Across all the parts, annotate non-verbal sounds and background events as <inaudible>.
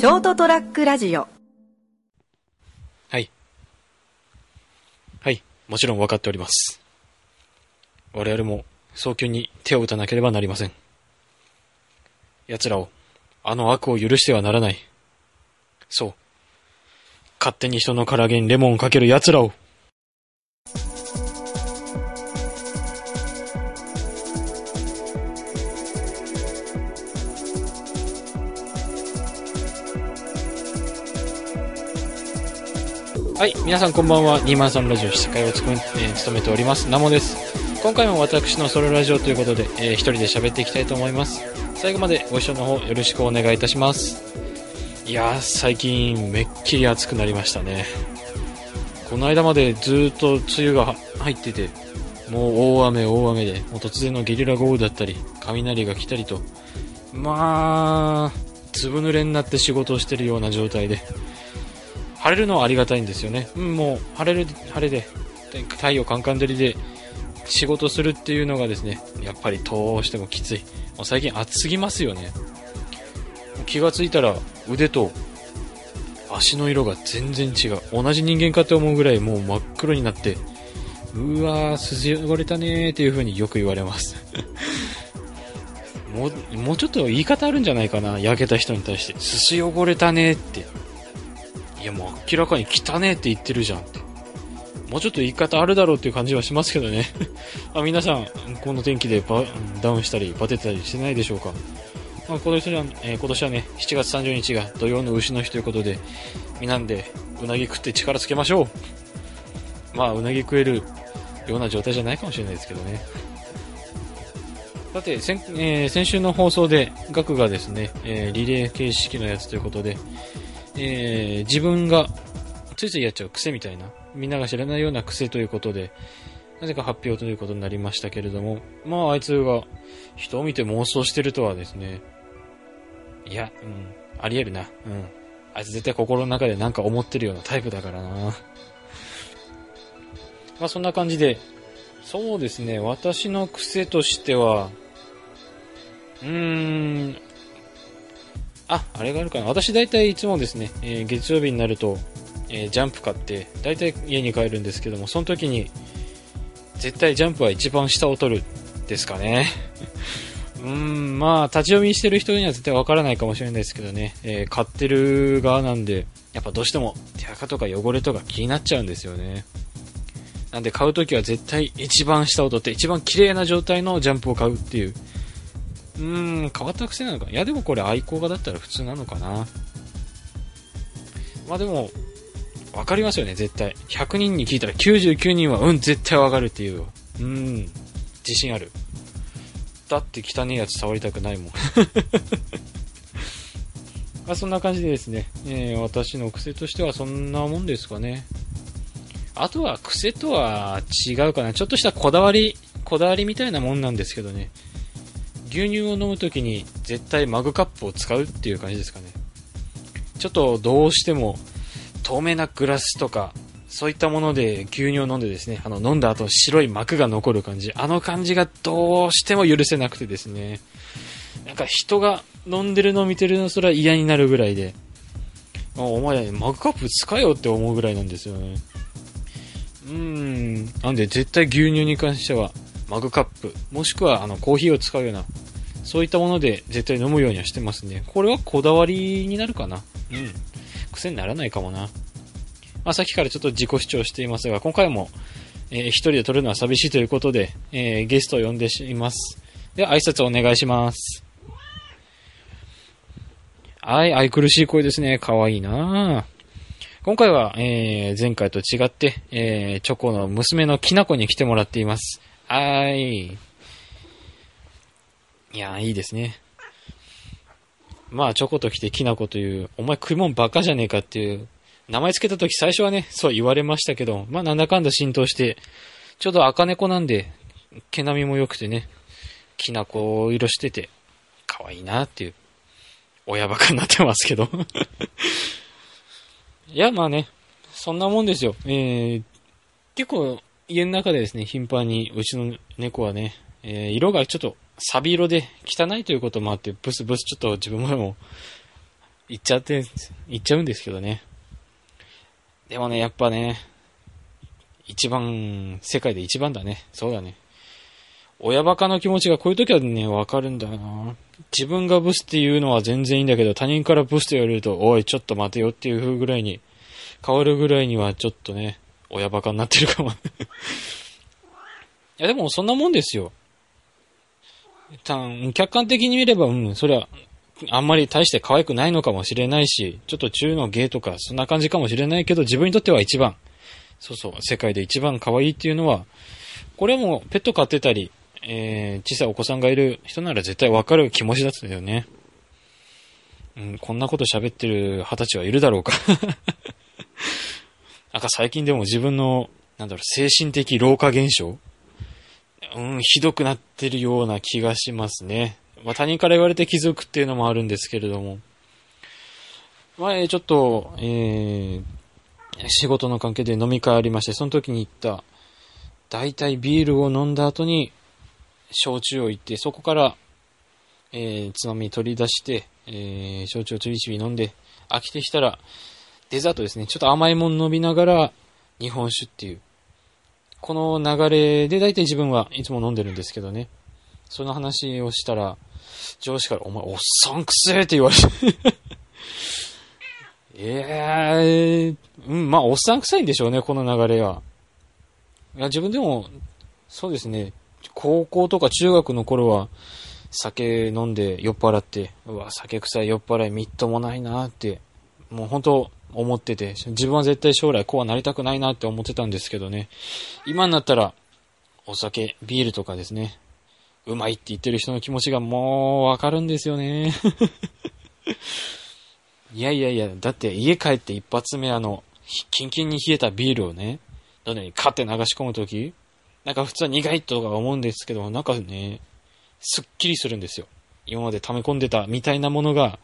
ショートトラックラジオはい。はい。もちろん分かっております。我々も早急に手を打たなければなりません。奴らを、あの悪を許してはならない。そう。勝手に人の唐揚げにレモンをかける奴らを。はい、皆さんこんばんは。203ラジオ司会をつく、えー務めております。ナモです。今回も私のソロラジオということで、えー一人で喋っていきたいと思います。最後までご一緒の方よろしくお願いいたします。いやー、最近めっきり暑くなりましたね。この間までずっと梅雨が入ってて、もう大雨大雨で、もう突然のゲリラ豪雨だったり、雷が来たりと、まあ、ずぶ濡れになって仕事をしてるような状態で、晴れるのはありがたいんですよね。うん、もう晴れる、晴れで、太陽カンカン照りで仕事するっていうのがですね、やっぱりどうしてもきつい。もう最近暑すぎますよね。気がついたら腕と足の色が全然違う。同じ人間かって思うぐらいもう真っ黒になって、うわー、筋汚れたねーっていう風によく言われます。<laughs> もう、もうちょっと言い方あるんじゃないかな。焼けた人に対して。すす汚れたねって。いやもう明らかに汚ねえって言ってるじゃんって。もうちょっと言い方あるだろうっていう感じはしますけどね。<laughs> あ皆さん、この天気でバダウンしたり、バテたりしてないでしょうか。まあ、今年は、えー今年はね、7月30日が土曜の牛の日ということで、みんなで、うなぎ食って力つけましょう。まあ、うなぎ食えるような状態じゃないかもしれないですけどね。さて、先,、えー先週の放送で、ガクがですね、えーリレー形式のやつということで、えー自分がついついやっちゃう癖みたいな、みんなが知らないような癖ということで、なぜか発表ということになりましたけれども、まああいつが人を見て妄想してるとはですね、いや、うん、あり得るな、うん。あいつ絶対心の中でなんか思ってるようなタイプだからな。<laughs> まあそんな感じで、そうですね、私の癖としては、うーん、あ、あれがあるかな。私大体いつもですね、えー月曜日になると、えージャンプ買って、大体家に帰るんですけども、その時に、絶対ジャンプは一番下を取るですかね。<laughs> うーん、まあ、立ち読みしてる人には絶対わからないかもしれないですけどね、えー買ってる側なんで、やっぱどうしても手垢とか汚れとか気になっちゃうんですよね。なんで買う時は絶対一番下を取って、一番綺麗な状態のジャンプを買うっていう、うーん、変わった癖なのか。いや、でもこれ愛好家だったら普通なのかな。まあでも、わかりますよね、絶対。100人に聞いたら99人は、うん、絶対わかるっていう。うん、自信ある。だって汚ねえやつ触りたくないもん。<laughs> まあそんな感じでですね、えー私の癖としてはそんなもんですかね。あとは癖とは違うかな。ちょっとしたこだわり、こだわりみたいなもんなんですけどね。牛乳を飲むときに絶対マグカップを使うっていう感じですかね。ちょっとどうしても透明なグラスとか、そういったもので牛乳を飲んでですね、あの飲んだ後白い膜が残る感じ、あの感じがどうしても許せなくてですね、なんか人が飲んでるのを見てるのそれは嫌になるぐらいで、お前マグカップ使えよって思うぐらいなんですよね。うーん、なんで絶対牛乳に関してはマグカップ、もしくはあのコーヒーを使うような、そういったもので絶対飲むようにはしてますね。これはこだわりになるかな。うん。癖にならないかもな。まあ、さっきからちょっと自己主張していますが、今回も、えー一人で撮るのは寂しいということで、えーゲストを呼んでいます。では、挨拶お願いします。はい、愛くるしい声ですね。かわいいな今回は、えー前回と違って、えーチョコの娘のきなこに来てもらっています。はい。いや、いいですね。まあ、チョコと来てきなこという、お前食い物バカじゃねえかっていう、名前つけた時最初はね、そう言われましたけど、まあなんだかんだ浸透して、ちょうど赤猫なんで、毛並みも良くてね、きなこ色してて、可愛いなっていう、親バカになってますけど。<laughs> いや、まあね、そんなもんですよ。えー、結構、家の中でですね、頻繁に、うちの猫はね、えー色がちょっと、サビ色で汚いということもあって、ブスブスちょっと自分も言っちゃって、言っちゃうんですけどね。でもね、やっぱね、一番、世界で一番だね。そうだね。親バカの気持ちがこういう時はね、わかるんだよな。自分がブスっていうのは全然いいんだけど、他人からブスと言われると、おい、ちょっと待てよっていう風ぐらいに、変わるぐらいにはちょっとね、親バカになってるかも <laughs> いや、でもそんなもんですよ。た客観的に見れば、うん、それは、あんまり大して可愛くないのかもしれないし、ちょっと中の芸とか、そんな感じかもしれないけど、自分にとっては一番、そうそう、世界で一番可愛いっていうのは、これもペット飼ってたり、えー、小さいお子さんがいる人なら絶対わかる気持ちだったんだよね。うん、こんなこと喋ってる二十歳はいるだろうかなんか最近でも自分の、なんだろう、精神的老化現象？うん、ひどくなってるような気がしますね。まあ他人から言われて気づくっていうのもあるんですけれども。前、ちょっと、えー、仕事の関係で飲み会ありまして、その時に行った、大体ビールを飲んだ後に、焼酎を行って、そこから、えー、つまみ取り出して、えー、焼酎をちびちび飲んで、飽きてきたら、デザートですね。ちょっと甘いもの飲みながら、日本酒っていう。この流れで大体自分はいつも飲んでるんですけどね。その話をしたら、上司から、お前、おっさんくせえって言われてえ <laughs> えー、うん、まあ、おっさん臭いんでしょうね、この流れは。いや、自分でも、そうですね、高校とか中学の頃は、酒飲んで酔っ払って、うわ、酒臭い酔っ払いみっともないなって、もう本当思ってて、自分は絶対将来こうはなりたくないなって思ってたんですけどね、今になったら、お酒、ビールとかですね、うまいって言ってる人の気持ちがもうわかるんですよね。<laughs> いやいやいや、だって家帰って一発目あの、キンキンに冷えたビールをね、どのようにカって流し込むとき、なんか普通は苦いとか思うんですけど、なんかね、すっきりするんですよ。今まで溜め込んでたみたいなものが、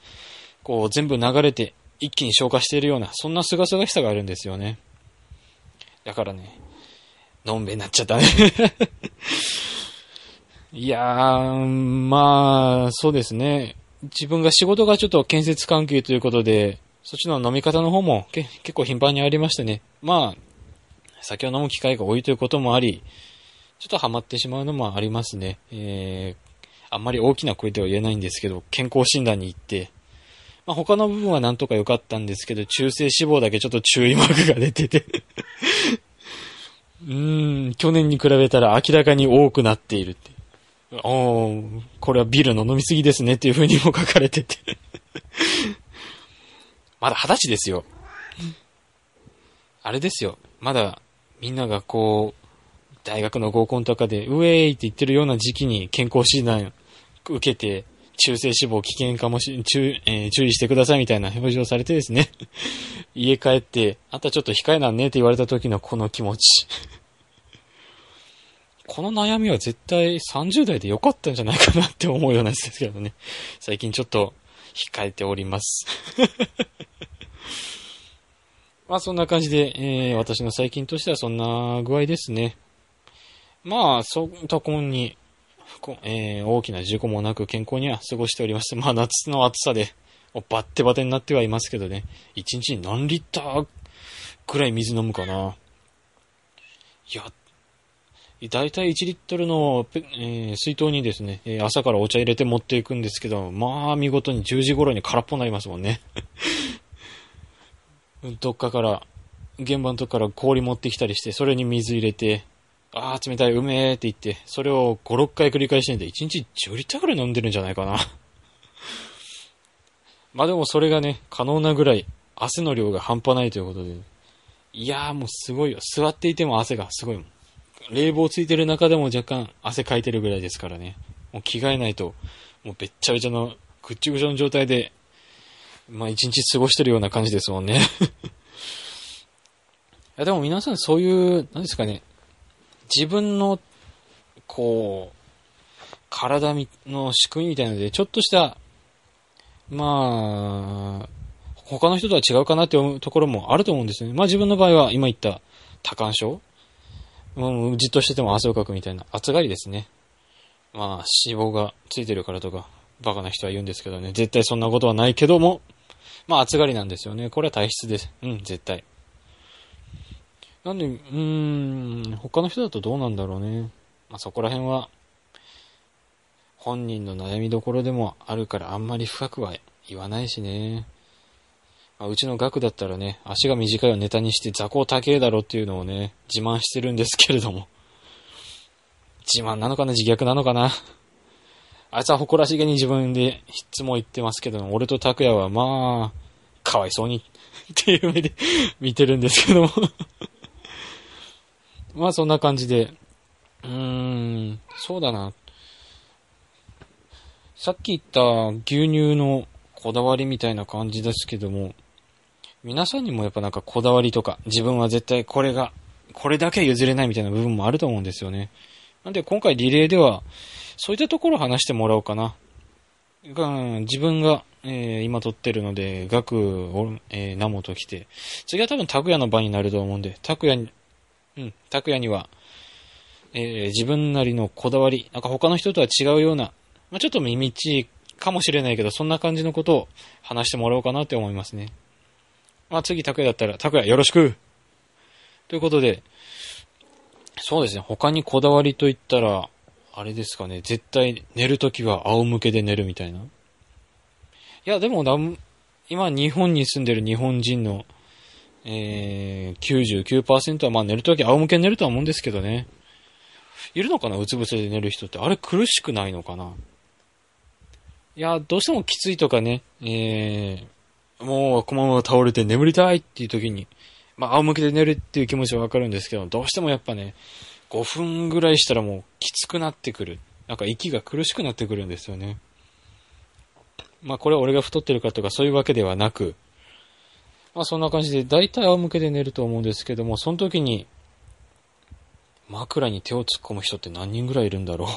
こう全部流れて一気に消化しているような、そんな清々しさがあるんですよね。だからね、のんべになっちゃったね <laughs> いやー、まあ、そうですね。自分が仕事がちょっと建設関係ということで、そっちの飲み方の方も結構頻繁にありましてね。まあ、酒を飲む機会が多いということもあり、ちょっとハマってしまうのもありますね。えー、あんまり大きな声では言えないんですけど、健康診断に行って、まあ、他の部分はなんとか良かったんですけど、中性脂肪だけちょっと注意マークが出てて <laughs> うーん、去年に比べたら明らかに多くなっているって。おー、これはビールの飲みすぎですねっていう風にも書かれてて <laughs> まだ二十歳ですよ。あれですよ。まだみんながこう、大学の合コンとかで、ウェーイって言ってるような時期に健康診断受けて、中性脂肪危険かもし、注,、えー、注意してくださいみたいな表示をされてですね。<laughs> 家帰って、あんたちょっと控えなんねって言われた時のこの気持ち。<laughs> この悩みは絶対30代で良かったんじゃないかなって思うようなやつですけどね。最近ちょっと控えております。<laughs> まあそんな感じで、えー、私の最近としてはそんな具合ですね。まあ、そとこに、えー、大きな事故もなく健康には過ごしております。<laughs> まあ夏の暑さで、バッテバテになってはいますけどね。1日に何リッターくらい水飲むかな。いや、だいたい1リットルの、えー、水筒にですね、えー、朝からお茶入れて持っていくんですけど、まあ見事に10時頃に空っぽになりますもんね。<laughs> どっかから、現場のとこから氷持ってきたりして、それに水入れて、ああ、冷たい、うめえって言って、それを5、6回繰り返してんで、1日10リッターぐらい飲んでるんじゃないかな。<laughs> まあでもそれがね、可能なぐらい、汗の量が半端ないということで、いやーもうすごいよ。座っていても汗がすごいもん。冷房ついてる中でも若干汗かいてるぐらいですからね。もう着替えないと、もうべっちゃべちゃの、ぐっちゅぐちゃの状態で、まあ一日過ごしてるような感じですもんね。<laughs> いやでも皆さんそういう、何ですかね、自分の、こう、体の仕組みみたいなので、ちょっとした、まあ、他の人とは違うかなって思うところもあると思うんですよね。まあ自分の場合は今言った多感症もうじっとしてても汗をかくみたいな暑がりですね。まあ脂肪がついてるからとか、バカな人は言うんですけどね。絶対そんなことはないけども、まあ暑がりなんですよね。これは体質です。うん、絶対。なんで、うーん、他の人だとどうなんだろうね。まあそこら辺は、本人の悩みどころでもあるからあんまり深くは言わないしね。まあ、うちの額だったらね、足が短いをネタにして雑魚高えだろっていうのをね、自慢してるんですけれども。自慢なのかな自虐なのかなあいつは誇らしげに自分でいつも言ってますけど、俺と拓也はまあ、かわいそうにっていう目で見てるんですけどもまあそんな感じで、うーん、そうだな。さっき言った牛乳のこだわりみたいな感じですけども、皆さんにもやっぱなんかこだわりとか、自分は絶対これが、これだけ譲れないみたいな部分もあると思うんですよね。なんで今回リレーでは、そういったところを話してもらおうかな。うん自分が、えー、今撮ってるので、学を、えー、名本来て、次は多分拓也の場になると思うんで、拓也に、うん、拓也には、えー、自分なりのこだわり、なんか他の人とは違うような、まあ、ちょっと耳ちいかもしれないけど、そんな感じのことを話してもらおうかなって思いますね。まあ、次、拓也だったら、拓也よろしくということで、そうですね、他にこだわりといったら、あれですかね、絶対寝るときは仰向けで寝るみたいな。いや、でも今日本に住んでる日本人の、えー、99%はまあ寝るとき仰向けに寝るとは思うんですけどね。いるのかなうつ伏せで寝る人って。あれ苦しくないのかないや、どうしてもきついとかね、えー、もうこのまま倒れて眠りたいっていう時に、まあ仰向けで寝るっていう気持ちはわかるんですけど、どうしてもやっぱね、5分ぐらいしたらもうきつくなってくる。なんか息が苦しくなってくるんですよね。まあこれは俺が太ってるかとかそういうわけではなく、まあそんな感じで大体仰向けで寝ると思うんですけども、その時に枕に手を突っ込む人って何人ぐらいいるんだろうま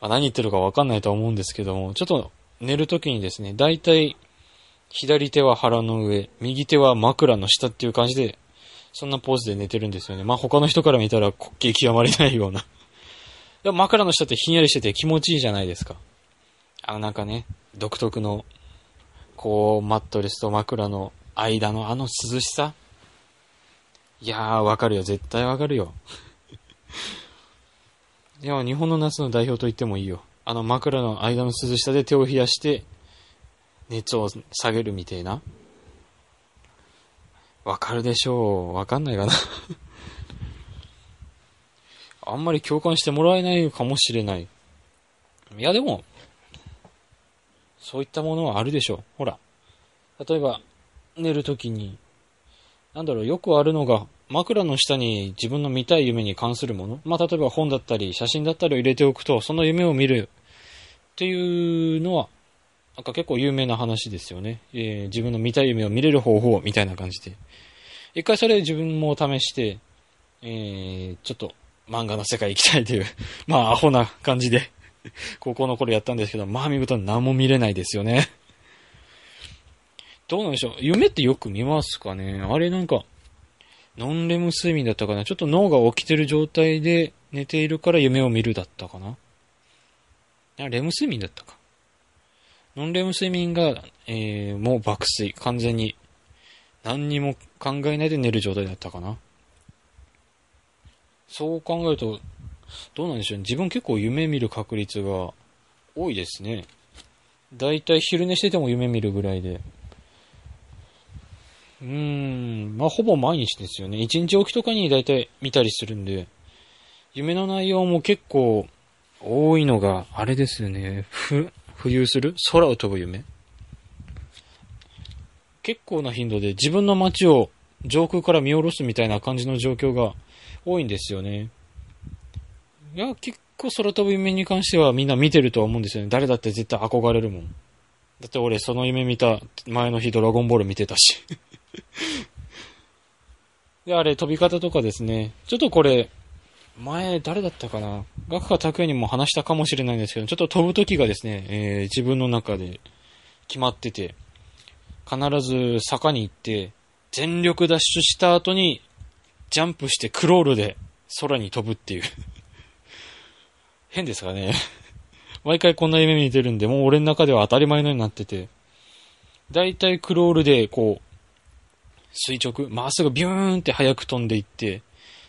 <laughs> あ何言ってるかわかんないとは思うんですけども、ちょっと寝る時にですね、大体左手は腹の上、右手は枕の下っていう感じでそんなポーズで寝てるんですよね。まあ他の人から見たら激極まれないような。でも枕の下ってひんやりしてて気持ちいいじゃないですか。あのなんかね、独特の、こう、マットレスと枕の間のあの涼しさ。いやー、わかるよ。絶対わかるよ。<laughs> いや、日本の夏の代表と言ってもいいよ。あの枕の間の涼しさで手を冷やして、熱を下げるみたいな。わかるでしょう。わかんないかな <laughs> あんまり共感してもらえないかもしれない。いやでも、そういったものはあるでしょう。ほら。例えば、寝るときに、なんだろう、よくあるのが、枕の下に自分の見たい夢に関するもの。まあ、例えば本だったり、写真だったりを入れておくと、その夢を見るっていうのは、なんか結構有名な話ですよね。えー、自分の見たい夢を見れる方法みたいな感じで。一回それ自分も試して、えー、ちょっと漫画の世界行きたいというまあアホな感じで <laughs> 高校の頃やったんですけど、まあ見事に何も見れないですよね <laughs> どうなんでしょう？夢ってよく見ますかね？あれなんか、ノンレム睡眠だったかな？ちょっと脳が起きてる状態で寝ているから夢を見るだったかな？あ、レム睡眠だったか。ノンレム睡眠が、えー、もう爆睡。完全に何にも考えないで寝る状態だったかな。そう考えると、どうなんでしょうね。自分結構夢見る確率が多いですね。だいたい昼寝してても夢見るぐらいで。うーん、まあほぼ毎日ですよね。一日起きとかにだいたい見たりするんで、夢の内容も結構多いのが、あれですよね。ふ、浮遊する？空を飛ぶ夢結構な頻度で自分の街を上空から見下ろすみたいな感じの状況が多いんですよね。いや、結構空飛ぶ夢に関してはみんな見てるとは思うんですよね。誰だって絶対憧れるもん。だって俺その夢見た前の日ドラゴンボール見てたし <laughs> で、あれ飛び方とかですね。ちょっとこれ、前誰だったかな学科拓也にも話したかもしれないんですけど、ちょっと飛ぶ時がですね、えー、自分の中で決まってて、必ず坂に行って、全力ダッシュした後に、ジャンプしてクロールで空に飛ぶっていう変ですかね <laughs> 毎回こんな夢見てるんで、もう俺の中では当たり前のようになってて。だいたいクロールで、こう、垂直、まっすぐビューンって早く飛んでいって、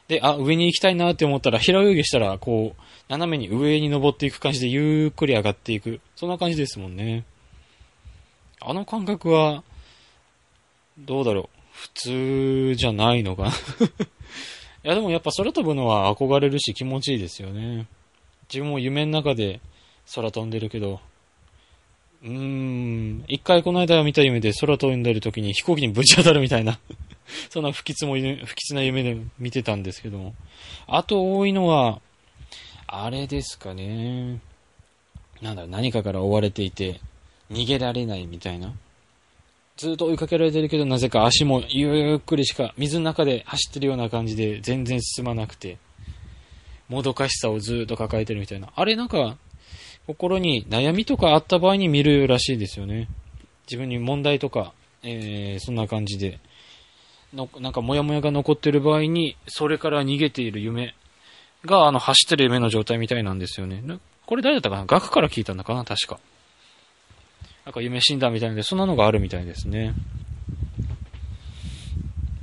で、あ、上に行きたいなって思ったら、平泳ぎしたら、こう、斜めに上に登っていく感じでゆっくり上がっていく。そんな感じですもんね。あの感覚は、どうだろう。普通じゃないのかな <laughs> いやでもやっぱ空飛ぶのは憧れるし気持ちいいですよね。自分も夢の中で空飛んでるけど、うーん、一回この間見た夢で空飛んでる時に飛行機にぶち当たるみたいな <laughs> そんな不吉も、不吉な夢で見てたんですけども。あと多いのは、あれですかね。なんだろ、何かから追われていて、逃げられないみたいな。ずっと追いかけられてるけど、なぜか足もゆっくりしか、水の中で走ってるような感じで全然進まなくて、もどかしさをずっと抱えてるみたいな。あれなんか、心に悩みとかあった場合に見るらしいですよね。自分に問題とか、えー、そんな感じで、の、なんかモヤモヤが残ってる場合に、それから逃げている夢が、あの、走ってる夢の状態みたいなんですよね。これ誰だったかな？学から聞いたんだかな？確か。なんか夢診断みたいなので、そんなのがあるみたいですね。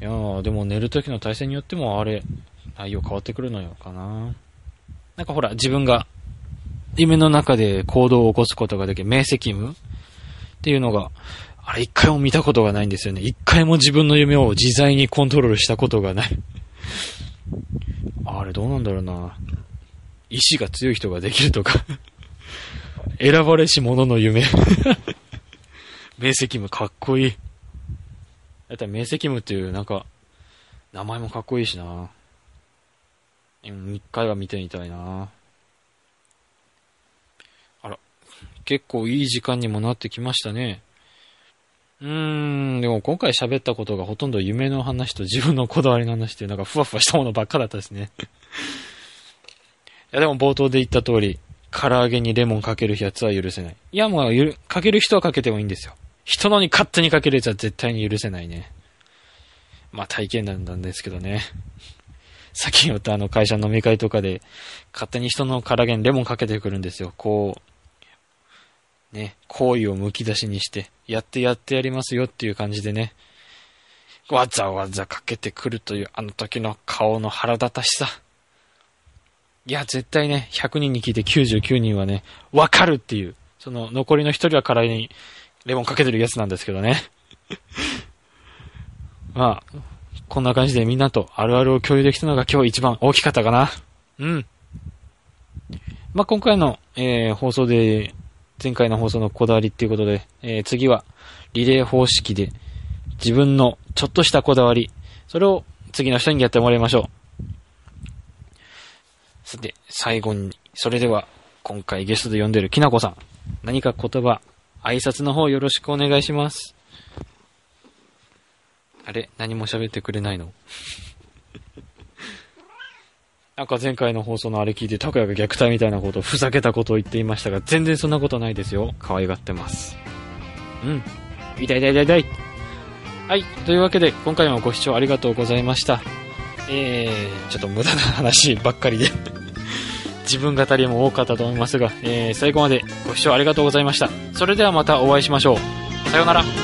いやー、でも寝る時の体勢によってもあれ、内容変わってくるのよかな。なんかほら、自分が夢の中で行動を起こすことができる、明晰夢っていうのが、あれ一回も見たことがないんですよね。一回も自分の夢を自在にコントロールしたことがない。<laughs> あれどうなんだろうな。意志が強い人ができるとか <laughs> 選ばれし者の夢明晰夢かっこいい。だったら明晰夢っていうなんか、名前もかっこいいしな。一回は見てみたいな。あら、結構いい時間にもなってきましたね。うーん、でも今回喋ったことがほとんど夢の話と自分のこだわりの話っていうなんかふわふわしたものばっかだったですね。いやでも冒頭で言った通り、唐揚げにレモンかけるやつは許せない。いや、もう、かける人はかけてもいいんですよ。人のに勝手にかけるやつは絶対に許せないね。まあ体験談なんですけどね。さっき言ったあの会社飲み会とかで、勝手に人の唐揚げにレモンかけてくるんですよ。こう、ね、行為を剥き出しにして、やってやってやりますよっていう感じでね、わざわざかけてくるというあの時の顔の腹立たしさ。いや、絶対ね、100人に聞いて99人はね、わかるっていう、その残りの1人は辛いにレモンかけてるやつなんですけどね。<laughs> まあ、こんな感じでみんなとあるあるを共有できたのが今日一番大きかったかな。うん。まあ、今回の、えー、放送で、前回の放送のこだわりっていうことで、えー、次はリレー方式で自分のちょっとしたこだわり、それを次の人にやってもらいましょう。さて、最後に、それでは、今回ゲストで呼んでるきなこさん、何か言葉、挨拶の方よろしくお願いします。あれ何も喋ってくれないの？<laughs> なんか前回の放送のあれ聞いて、拓也が虐待みたいなこと、ふざけたことを言っていましたが、全然そんなことないですよ。可愛がってます。うん。痛い痛い痛い痛い。はい。というわけで、今回もご視聴ありがとうございました。えー、ちょっと無駄な話ばっかりで <laughs> 自分語りも多かったと思いますが、えー、最後までご視聴ありがとうございました。それではまたお会いしましょう。さようなら。